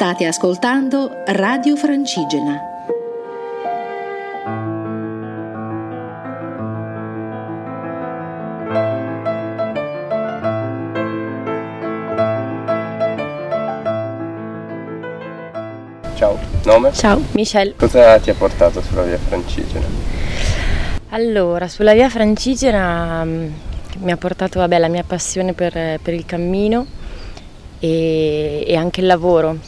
State ascoltando Radio Francigena. Ciao, nome? Ciao, Michelle. Cosa ti ha portato sulla via Francigena? Allora, sulla via Francigena mm, mi ha portato vabbè, la mia passione per, per il cammino e, e, anche il lavoro,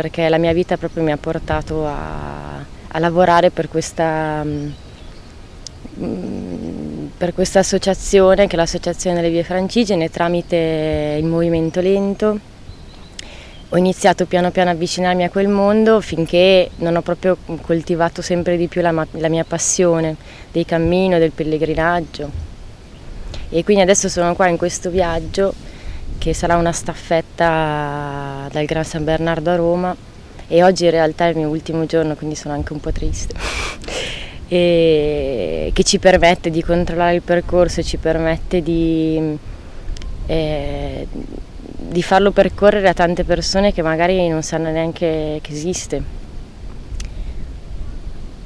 perché la mia vita proprio mi ha portato a, a lavorare per questa, mm, per questa associazione, che è l'Associazione delle Vie Francigene, tramite il Movimento Lento ho iniziato piano piano a avvicinarmi a quel mondo finché non ho proprio coltivato sempre di più la, la mia passione del cammino, del pellegrinaggio. E quindi adesso sono qua in questo viaggio che sarà una staffetta dal Gran San Bernardo a Roma e oggi in realtà è il mio ultimo giorno, quindi sono anche un po' triste. e che ci permette di controllare il percorso, ci permette di, eh, di farlo percorrere a tante persone che magari non sanno neanche che esiste.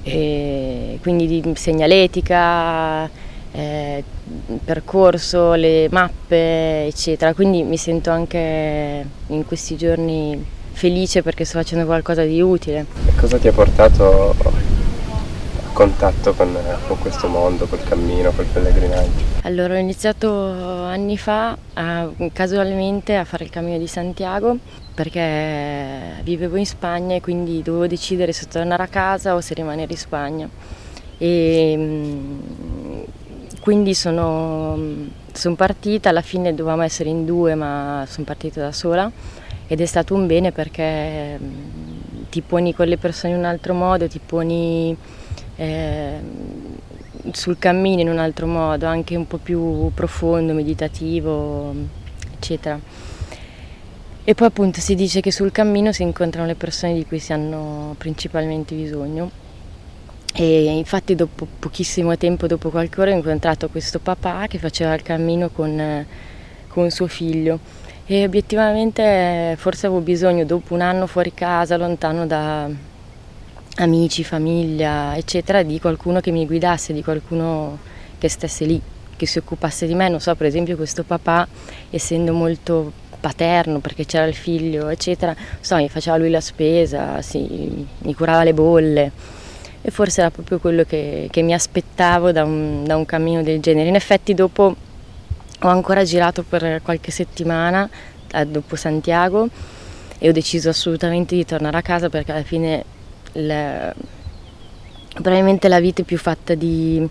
E quindi di segnaletica, eh, percorso, le mappe, eccetera. Quindi mi sento anche in questi giorni felice perché sto facendo qualcosa di utile. E cosa ti ha portato contatto con, con, questo mondo, col cammino, col pellegrinaggio? Allora ho iniziato anni fa a, casualmente a fare il cammino di Santiago perché vivevo in Spagna e quindi dovevo decidere se tornare a casa o se rimanere in Spagna. E, mm, quindi sono, sono partita, alla fine dovevamo essere in due ma sono partita da sola ed è stato un bene perché ti poni con le persone in un altro modo, ti poni eh, sul cammino in un altro modo, anche un po' più profondo, meditativo, eccetera. E poi appunto si dice che sul cammino si incontrano le persone di cui si hanno principalmente bisogno. E infatti dopo pochissimo tempo, dopo qualche ora, ho incontrato questo papà che faceva il cammino con, con suo figlio. E obiettivamente forse avevo bisogno, dopo un anno fuori casa, lontano da, amici, famiglia, eccetera, di qualcuno che mi guidasse, di qualcuno che stesse lì, che si occupasse di me. Non so, per esempio questo papà, essendo molto paterno perché c'era il figlio, eccetera, so, mi faceva lui la spesa, sì, mi curava le bolle e forse era proprio quello che, che mi aspettavo da un, da un cammino del genere. In effetti dopo ho ancora girato per qualche settimana, eh, dopo Santiago, e ho deciso assolutamente di tornare a casa perché alla fine le, probabilmente la vita è più fatta di,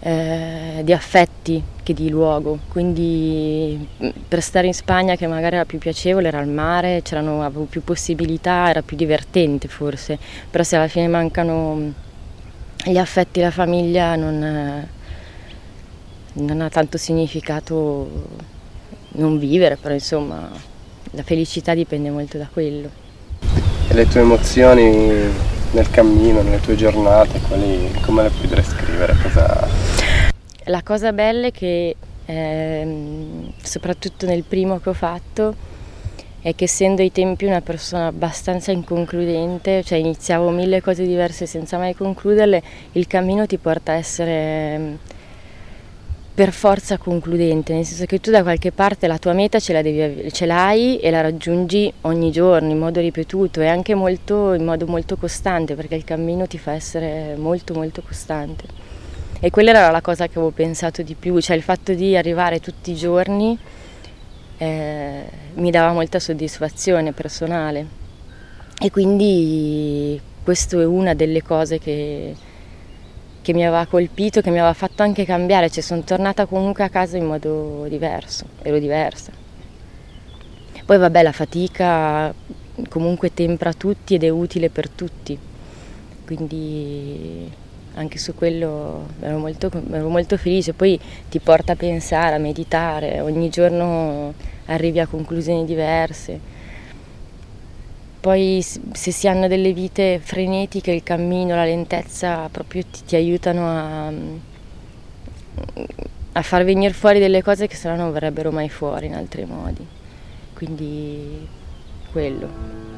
eh, di affetti che di luogo, quindi per stare in Spagna che magari era più piacevole era il mare, c'erano, avevo più possibilità, era più divertente forse, però se alla fine mancano gli affetti la famiglia non, non ha tanto significato non vivere, però insomma la felicità dipende molto da quello. E le tue emozioni nel cammino, nelle tue giornate, quali, come le puoi descrivere? Cosa... La cosa bella è che, ehm, soprattutto nel primo che ho fatto, è che essendo ai tempi una persona abbastanza inconcludente, cioè iniziavo mille cose diverse senza mai concluderle, il cammino ti porta a essere per forza concludente, nel senso che tu da qualche parte la tua meta ce, la devi, ce l'hai e la raggiungi ogni giorno in modo ripetuto e anche molto, in modo molto costante perché il cammino ti fa essere molto molto costante. E quella era la cosa che avevo pensato di più, cioè il fatto di arrivare tutti i giorni eh, mi dava molta soddisfazione personale e quindi questa è una delle cose che, che mi aveva colpito, che mi aveva fatto anche cambiare, cioè sono tornata comunque a casa in modo diverso, ero diversa. Poi vabbè la fatica comunque tempra tutti ed è utile per tutti, quindi anche su quello ero molto, ero molto felice, poi ti porta a pensare, a meditare, ogni giorno arrivi a conclusioni diverse. Poi se si hanno delle vite frenetiche, il cammino, la lentezza proprio ti, ti aiutano a, a, far venire fuori delle cose che se no non verrebbero mai fuori in altri modi. Quindi quello.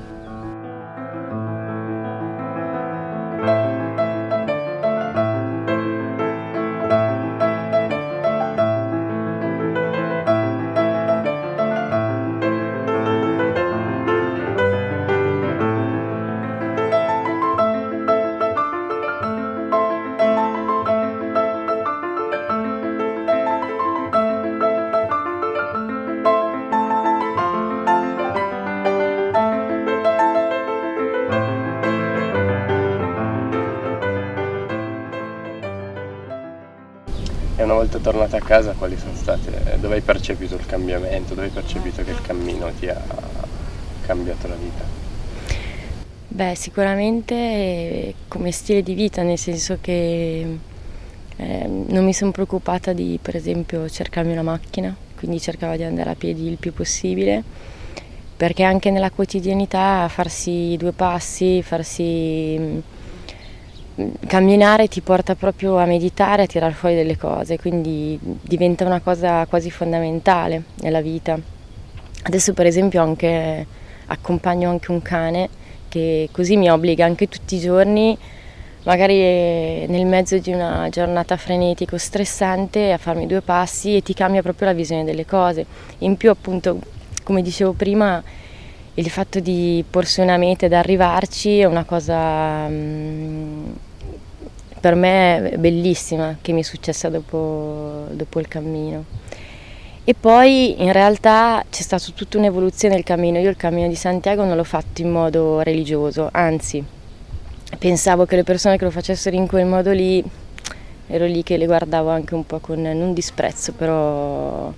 Volta tornata a casa quali sono state, dove hai percepito il cambiamento, dove hai percepito che il cammino ti ha cambiato la vita? Beh, sicuramente come stile di vita, nel senso che eh, non mi sono preoccupata di, per esempio, cercarmi una macchina, quindi cercavo di andare a piedi il più possibile, perché anche nella quotidianità farsi due passi, farsi camminare ti porta proprio a meditare, a tirare fuori delle cose, quindi diventa una cosa quasi fondamentale nella vita. Adesso per esempio anche, accompagno anche un cane che così mi obbliga anche tutti i giorni magari nel mezzo di una giornata frenetica o stressante a farmi due passi e ti cambia proprio la visione delle cose. In più appunto, come dicevo prima, il fatto di porsi una meta ed arrivarci è una cosa mm, per me bellissima che mi è successa dopo, dopo il cammino. E poi in realtà c'è stata tutta un'evoluzione del cammino. Io il cammino di Santiago non l'ho fatto in modo religioso, anzi pensavo che le persone che lo facessero in quel modo lì, ero lì che le guardavo anche un po' con non disprezzo, però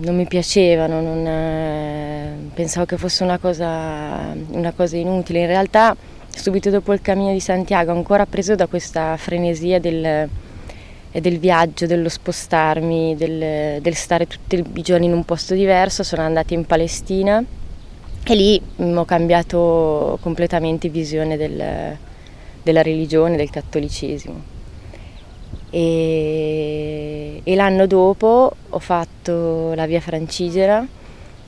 non mi piacevano, non, eh, pensavo che fosse una cosa, una cosa inutile. In realtà subito dopo il cammino di Santiago, ancora preso da questa frenesia del, del viaggio, dello spostarmi, del, del, stare tutti i giorni in un posto diverso, sono andata in Palestina e lì mm, ho cambiato completamente visione del, della religione, del cattolicesimo. E, e, l'anno dopo ho fatto la via Francigena,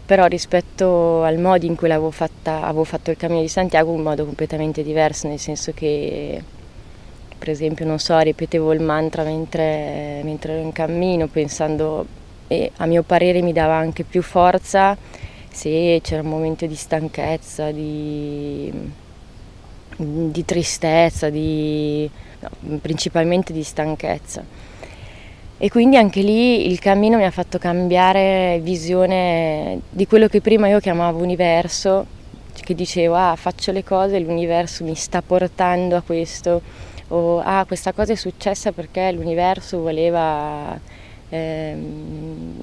però rispetto al modo in cui l'avevo fatta, avevo fatto il cammino di Santiago, un modo completamente diverso, nel senso che per esempio, non so, ripetevo il mantra mentre, mentre ero in cammino, pensando, e a mio parere mi dava anche più forza sì, c'era un momento di stanchezza, di, di tristezza, di, no, principalmente di stanchezza. E quindi anche lì il cammino mi ha fatto cambiare visione di quello che prima io chiamavo universo, che dicevo ah faccio le cose e l'universo mi sta portando a questo, o ah questa cosa è successa perché l'universo voleva ehm,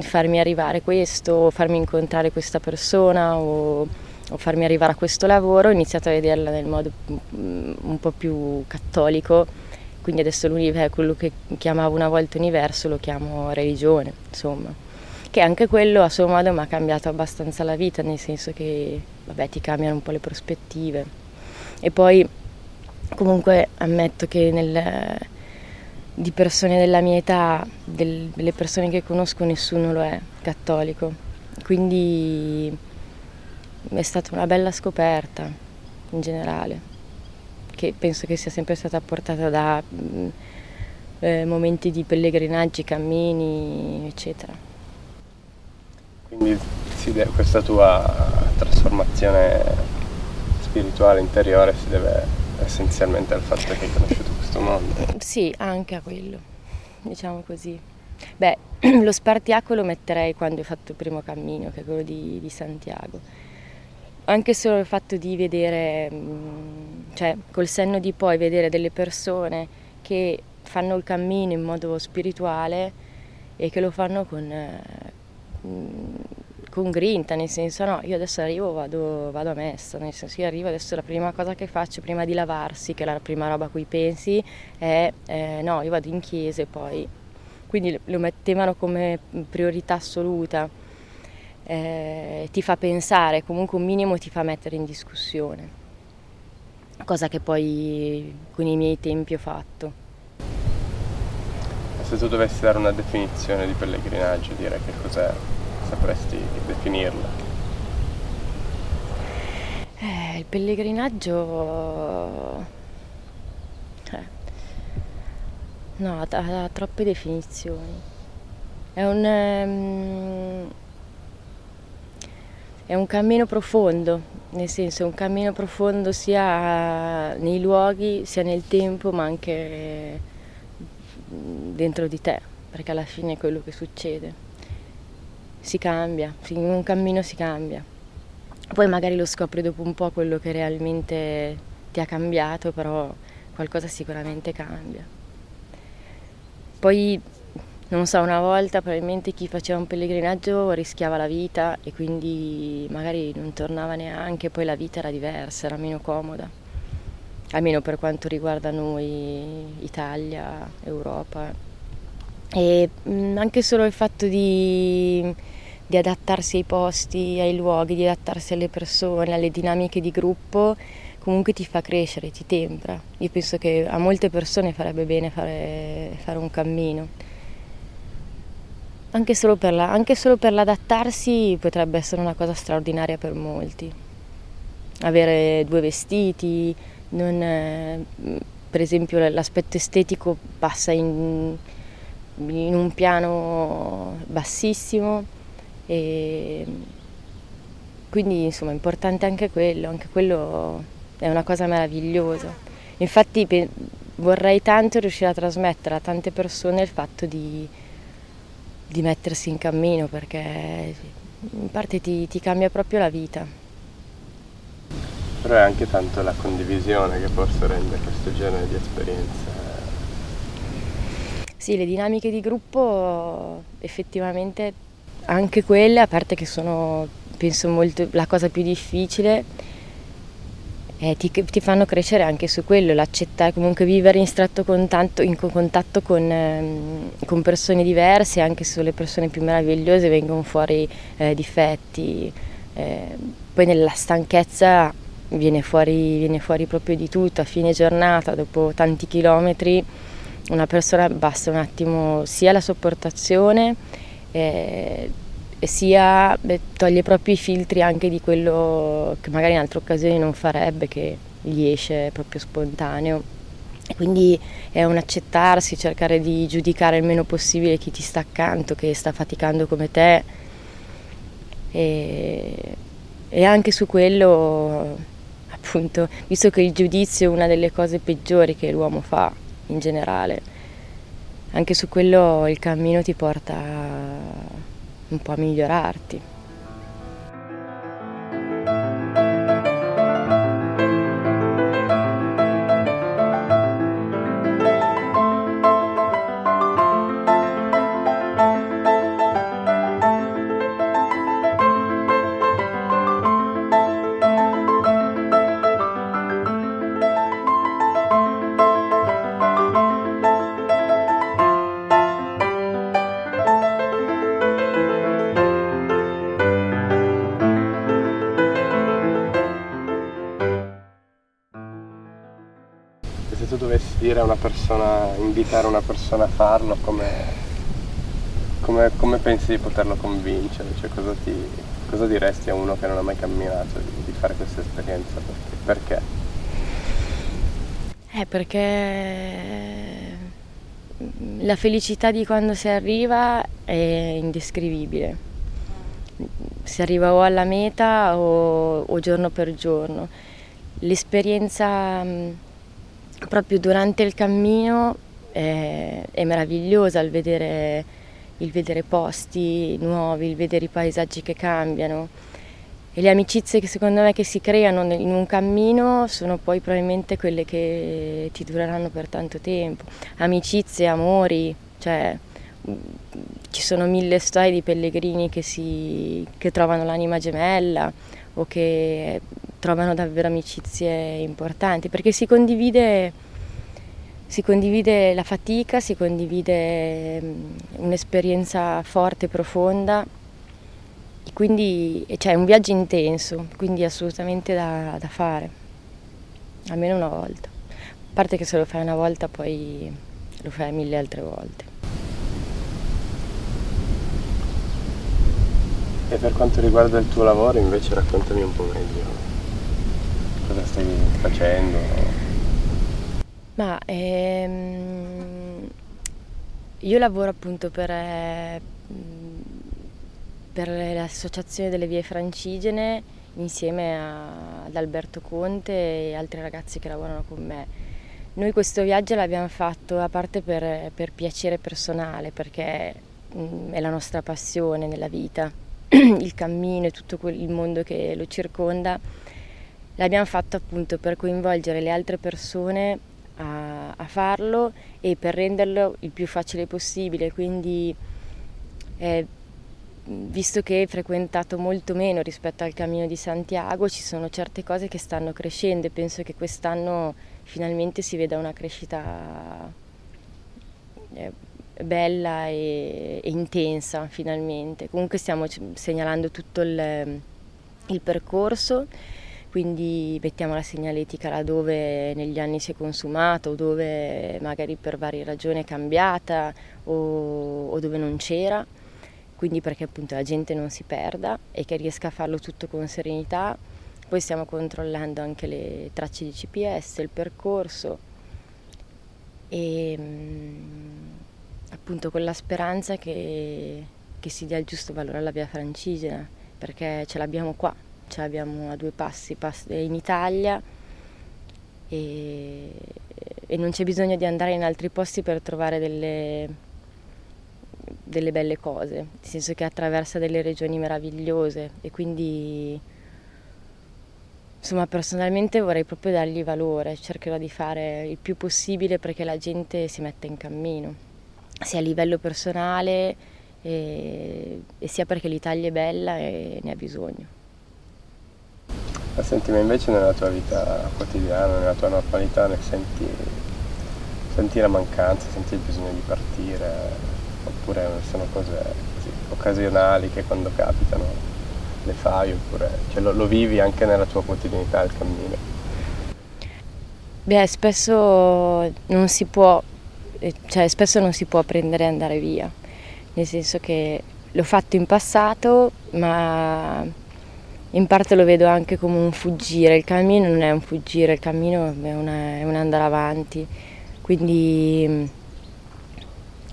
farmi arrivare questo, farmi incontrare questa persona o, o, farmi arrivare a questo lavoro, ho iniziato a vederla nel modo mm, un po' più cattolico, quindi adesso quello che chiamavo una volta universo lo chiamo religione, insomma, che anche quello a suo modo mi ha cambiato abbastanza la vita, nel senso che vabbè, ti cambiano un po' le prospettive. E poi comunque ammetto che nel, di persone della mia età, del, delle persone che conosco, nessuno lo è cattolico. Quindi è stata una bella scoperta in generale, che penso che sia sempre stata portata da mm, eh, momenti di pellegrinaggi, cammini, eccetera. Quindi questa tua trasformazione spirituale interiore si deve essenzialmente al fatto che hai conosciuto questo mondo. Sì, anche a quello, diciamo così. Beh, lo spartiacolo lo metterei quando ho fatto il primo cammino, che è quello di, di Santiago. Anche solo il fatto di vedere, mm, cioè col senno di poi vedere delle persone che fanno il cammino in modo spirituale e che lo fanno con, eh, mm, con grinta, nel senso no, io adesso arrivo, vado, vado a messa, nel senso io arrivo adesso la prima cosa che faccio prima di lavarsi, che è la prima roba a cui pensi, è eh, no, io vado in chiesa e poi, quindi lo mettevano come priorità assoluta, eh, ti fa pensare, comunque un minimo ti fa mettere in discussione, cosa che poi con i miei tempi ho fatto. Se tu dovessi dare una definizione di pellegrinaggio, dire che cos'è, sapresti definirla? Eh, il pellegrinaggio... Eh. No, ha, ha, troppe definizioni. È un... Um, è un cammino profondo, nel senso un cammino profondo sia nei luoghi, sia nel tempo, ma anche dentro di te, perché alla fine è quello che succede si cambia, in un cammino si cambia. Poi magari lo scopri dopo un po' quello che realmente ti ha cambiato, però qualcosa sicuramente cambia. poi non so, una volta probabilmente chi faceva un pellegrinaggio rischiava la vita e quindi magari non tornava neanche, poi la vita era diversa, era meno comoda, almeno per quanto riguarda noi, Italia, Europa. E mm, anche solo il fatto di, di adattarsi ai posti, ai luoghi, di adattarsi alle persone, alle dinamiche di gruppo, comunque ti fa crescere, ti tempra. Io penso che a molte persone farebbe bene fare, fare un cammino anche solo, per la, anche solo per l'adattarsi potrebbe essere una cosa straordinaria per molti. Avere due vestiti, non, eh, per esempio l'aspetto estetico passa in, in un piano bassissimo e quindi insomma è importante anche quello, anche quello è una cosa meravigliosa. Infatti vorrei tanto riuscire a trasmettere a tante persone il fatto di, di mettersi in cammino perché in parte ti, ti cambia proprio la vita. Però è anche tanto la condivisione che forse rende questo genere di esperienze. Sì, le dinamiche di gruppo effettivamente anche quelle, a parte che sono penso molto la cosa più difficile, eh, ti, ti, fanno crescere anche su quello, l'accettare, comunque vivere in stretto contatto, in contatto con, ehm, con, persone diverse, anche se le persone più meravigliose vengono fuori eh, difetti, eh, poi nella stanchezza viene fuori, viene fuori proprio di tutto, a fine giornata, dopo tanti chilometri, una persona basta un attimo sia la sopportazione, eh, sia beh, toglie proprio i filtri anche di quello che magari in altre occasioni non farebbe, che gli esce proprio spontaneo. quindi è un accettarsi, cercare di giudicare il meno possibile chi ti sta accanto, che sta faticando come te. E, e anche su quello, appunto, visto che il giudizio è una delle cose peggiori che l'uomo fa in generale, anche su quello il cammino ti porta un po' a migliorarti. Una persona, invitare una persona a farlo, come, come, come pensi di poterlo convincere? Cioè, cosa, ti, cosa, diresti a uno che non ha mai camminato di, di fare questa esperienza? Perché? Eh, perché la felicità di quando si arriva è indescrivibile. Si arriva o alla meta o, o giorno per giorno. L'esperienza proprio durante il cammino è, è meravigliosa il vedere, il vedere posti nuovi, il vedere i paesaggi che cambiano e le amicizie che secondo me che si creano in un cammino sono poi probabilmente quelle che ti dureranno per tanto tempo. Amicizie, amori, cioè ci sono mille storie di pellegrini che, si, che trovano l'anima gemella o che trovano davvero amicizie importanti, perché si condivide, si condivide la fatica, si condivide un'esperienza forte, profonda, quindi cioè, è un viaggio intenso, quindi assolutamente da, da fare, almeno una volta. A parte che se lo fai una volta poi lo fai mille altre volte. E per quanto riguarda il tuo lavoro invece raccontami un po' meglio cosa stai facendo? Ma ehm, io lavoro appunto per, eh, per l'associazione delle vie francigene insieme a, ad Alberto Conte e altri ragazzi che lavorano con me. Noi questo viaggio l'abbiamo fatto a parte per, per piacere personale, perché mh, mm, è la nostra passione nella vita, il cammino e tutto il mondo che lo circonda L'abbiamo fatto appunto per coinvolgere le altre persone a, a farlo e per renderlo il più facile possibile, quindi eh, visto che è frequentato molto meno rispetto al Cammino di Santiago, ci sono certe cose che stanno crescendo e penso che quest'anno finalmente si veda una crescita eh, bella e, e, intensa finalmente. Comunque stiamo segnalando tutto il, il percorso quindi mettiamo la segnaletica laddove negli anni si è consumato dove magari per varie ragioni è cambiata o, o dove non c'era, quindi perché appunto la gente non si perda e che riesca a farlo tutto con serenità. Poi stiamo controllando anche le tracce di GPS, il percorso e mm, appunto con la speranza che, che si dia il giusto valore alla via francigena perché ce l'abbiamo qua, ce l'abbiamo a due passi, in Italia e, e non c'è bisogno di andare in altri posti per trovare delle, delle belle cose, nel senso che attraversa delle regioni meravigliose e quindi insomma personalmente vorrei proprio dargli valore, cercherò di fare il più possibile perché la gente si metta in cammino, sia a livello personale e, e sia perché l'Italia è bella e ne ha bisogno. Ma senti, ma invece nella tua vita quotidiana, nella tua normalità, ne senti, senti la mancanza, senti il bisogno di partire, oppure sono cose così, occasionali che quando capitano le fai, oppure cioè, lo, lo vivi anche nella tua quotidianità il cammino? Beh, spesso non si può, cioè spesso non si può prendere e andare via, nel senso che l'ho fatto in passato, ma in parte lo vedo anche come un fuggire, il cammino non è un fuggire, il cammino è, una, è un andare avanti, quindi mm,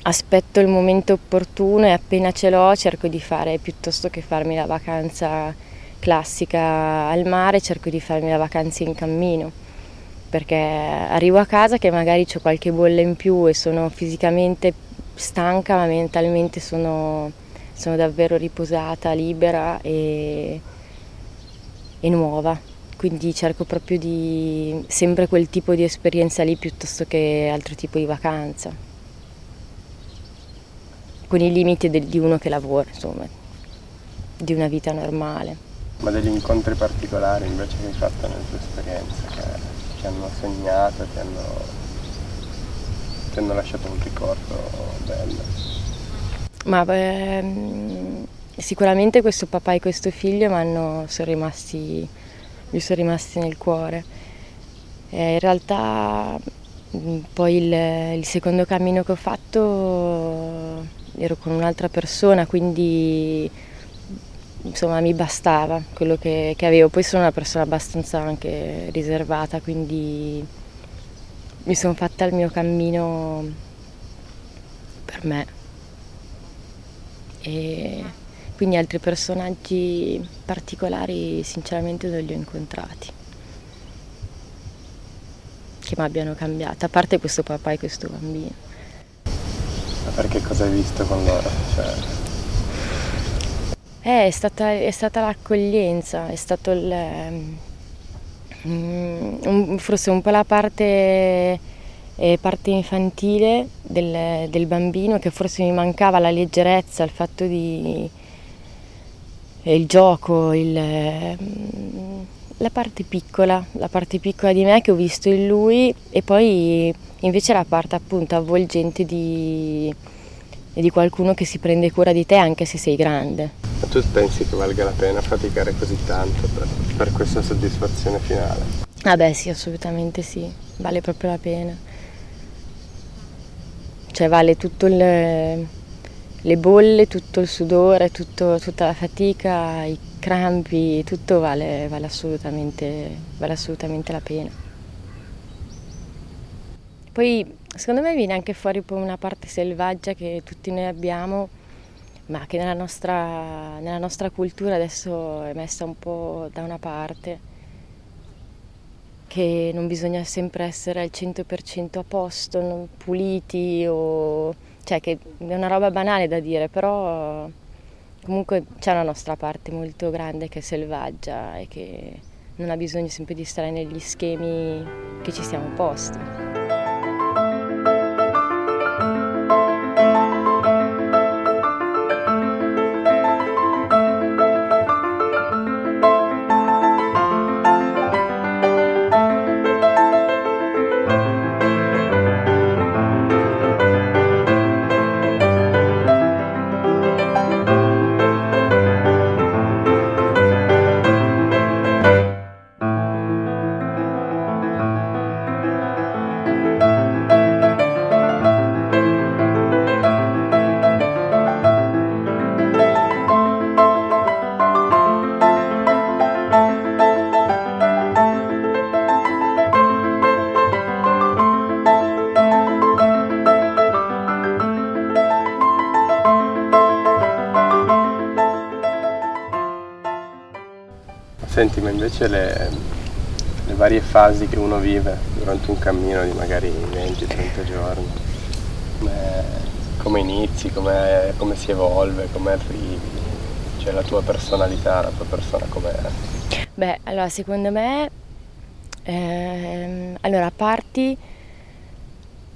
aspetto il momento opportuno e appena ce l'ho cerco di fare, piuttosto che farmi la vacanza classica al mare, cerco di farmi la vacanza in cammino, perché arrivo a casa che magari ho qualche bolla in più e sono fisicamente stanca, ma mentalmente sono, sono davvero riposata, libera e e nuova, quindi cerco proprio di sempre quel tipo di esperienza lì piuttosto che altro tipo di vacanza, con i limiti di uno che lavora, insomma, di una vita normale. Ma degli incontri particolari invece che hai fatto nelle tue esperienze che ti hanno segnato, ti hanno, ti hanno lasciato un ricordo bello? Ma beh, Sicuramente questo papà e questo figlio sono rimasti, mi sono rimasti nel cuore. E in realtà poi il, il, secondo cammino che ho fatto ero con un'altra persona, quindi insomma mi bastava quello che, che avevo. Poi sono una persona abbastanza anche riservata, quindi mi sono fatta il mio cammino per me. E quindi altri personaggi particolari sinceramente non li ho incontrati che mi abbiano cambiato, a parte questo papà e questo bambino. Ma perché cosa hai visto con loro? Cioè... Eh, è, stata, è stata l'accoglienza, è stato il, um, forse un po' la parte, eh, parte infantile del, del, bambino che forse mi mancava la leggerezza, il fatto di, il gioco, il, mm, la parte piccola, la parte piccola di me che ho visto in lui e poi invece la parte appunto avvolgente di, di qualcuno che si prende cura di te anche se sei grande. Ma tu pensi che valga la pena faticare così tanto per, per questa soddisfazione finale? Ah beh sì, assolutamente sì, vale proprio la pena. Cioè vale tutto il le bolle, tutto il sudore, tutto, tutta la fatica, i crampi, tutto vale, vale, assolutamente, vale assolutamente la pena. Poi secondo me viene anche fuori una parte selvaggia che tutti noi abbiamo, ma che nella nostra, nella nostra cultura adesso è messa un po' da una parte, che non bisogna sempre essere al 100% a posto, puliti o cioè che è una roba banale da dire, però comunque c'è una nostra parte molto grande che è selvaggia e che non ha bisogno sempre di stare negli schemi che ci siamo posti. Invece le, le varie fasi che uno vive durante un cammino di magari 20-30 giorni, come, come inizi, come, come, si evolve, come arrivi, cioè la tua personalità, la tua persona com'è? Beh, allora secondo me, ehm, allora parti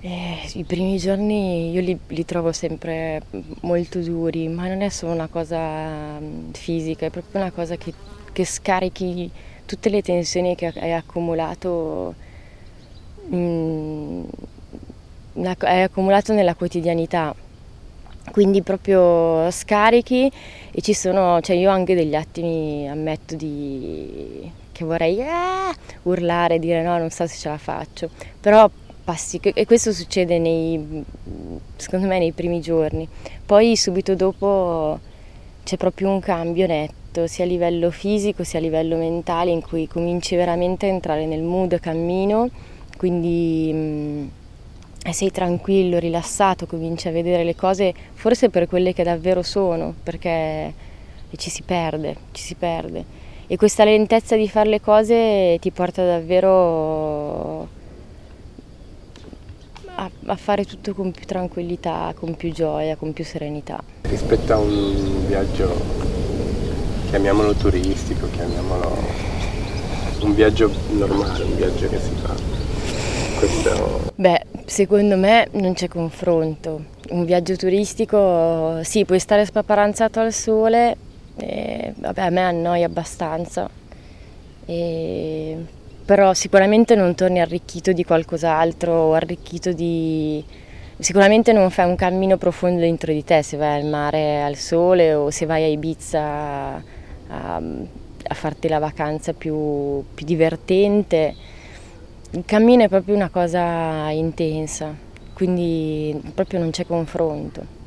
eh, I primi giorni io li, li, trovo sempre molto duri, ma non è solo una cosa mm, fisica, è proprio una cosa che, che scarichi tutte le tensioni che hai accumulato, mh, mm, hai accumulato nella quotidianità. Quindi proprio scarichi e ci sono, cioè io anche degli attimi, ammetto, di, che vorrei eh, urlare, dire no, non so se ce la faccio, però passi e questo succede nei, secondo me nei primi giorni. Poi subito dopo c'è proprio un cambio netto, sia a livello fisico sia a livello mentale, in cui cominci veramente a entrare nel mood cammino, quindi mh, sei tranquillo, rilassato, cominci a vedere le cose forse per quelle che davvero sono, perché ci si perde, ci si perde. E questa lentezza di fare le cose ti porta davvero a, a, fare tutto con più tranquillità, con più gioia, con più serenità. Rispetto a un viaggio, chiamiamolo turistico, chiamiamolo un viaggio normale, un viaggio che si fa. Questo... Beh, secondo me non c'è confronto. Un viaggio turistico, sì, puoi stare spaparanzato al sole, e, vabbè, a me annoia abbastanza. E però sicuramente non torni arricchito di qualcos'altro o arricchito di... Sicuramente non fai un cammino profondo dentro di te se vai al mare al sole o se vai a Ibiza a, a farti la vacanza più, più divertente. Il cammino è proprio una cosa intensa, quindi proprio non c'è confronto.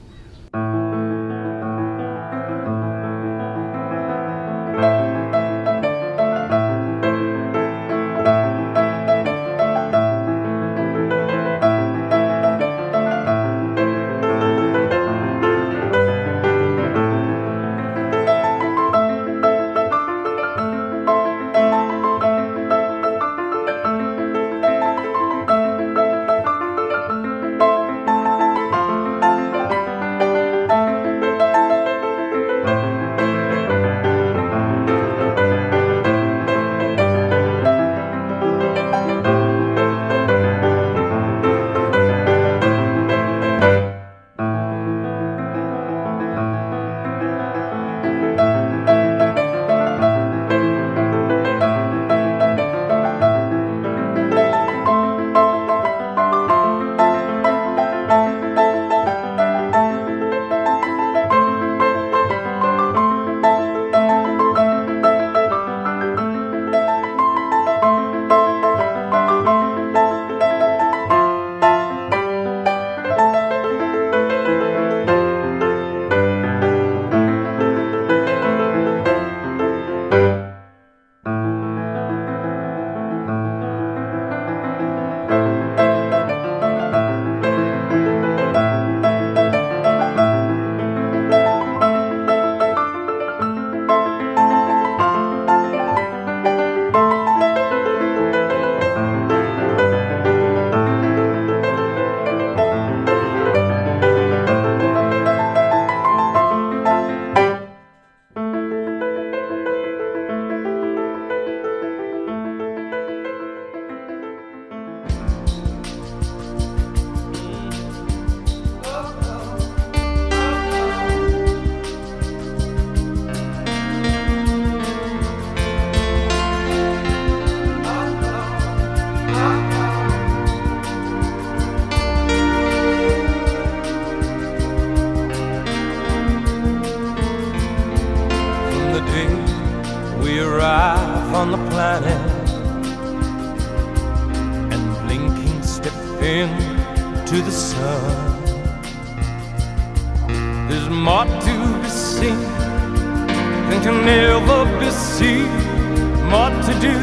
do,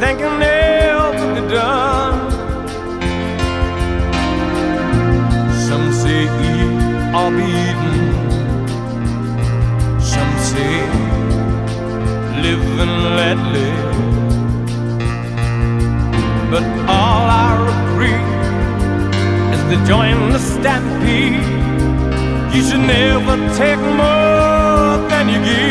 thinking they'll be done. Some say eat or be eaten, some say live and let live. But all I agree is to join the stampede. You should never take more than you give.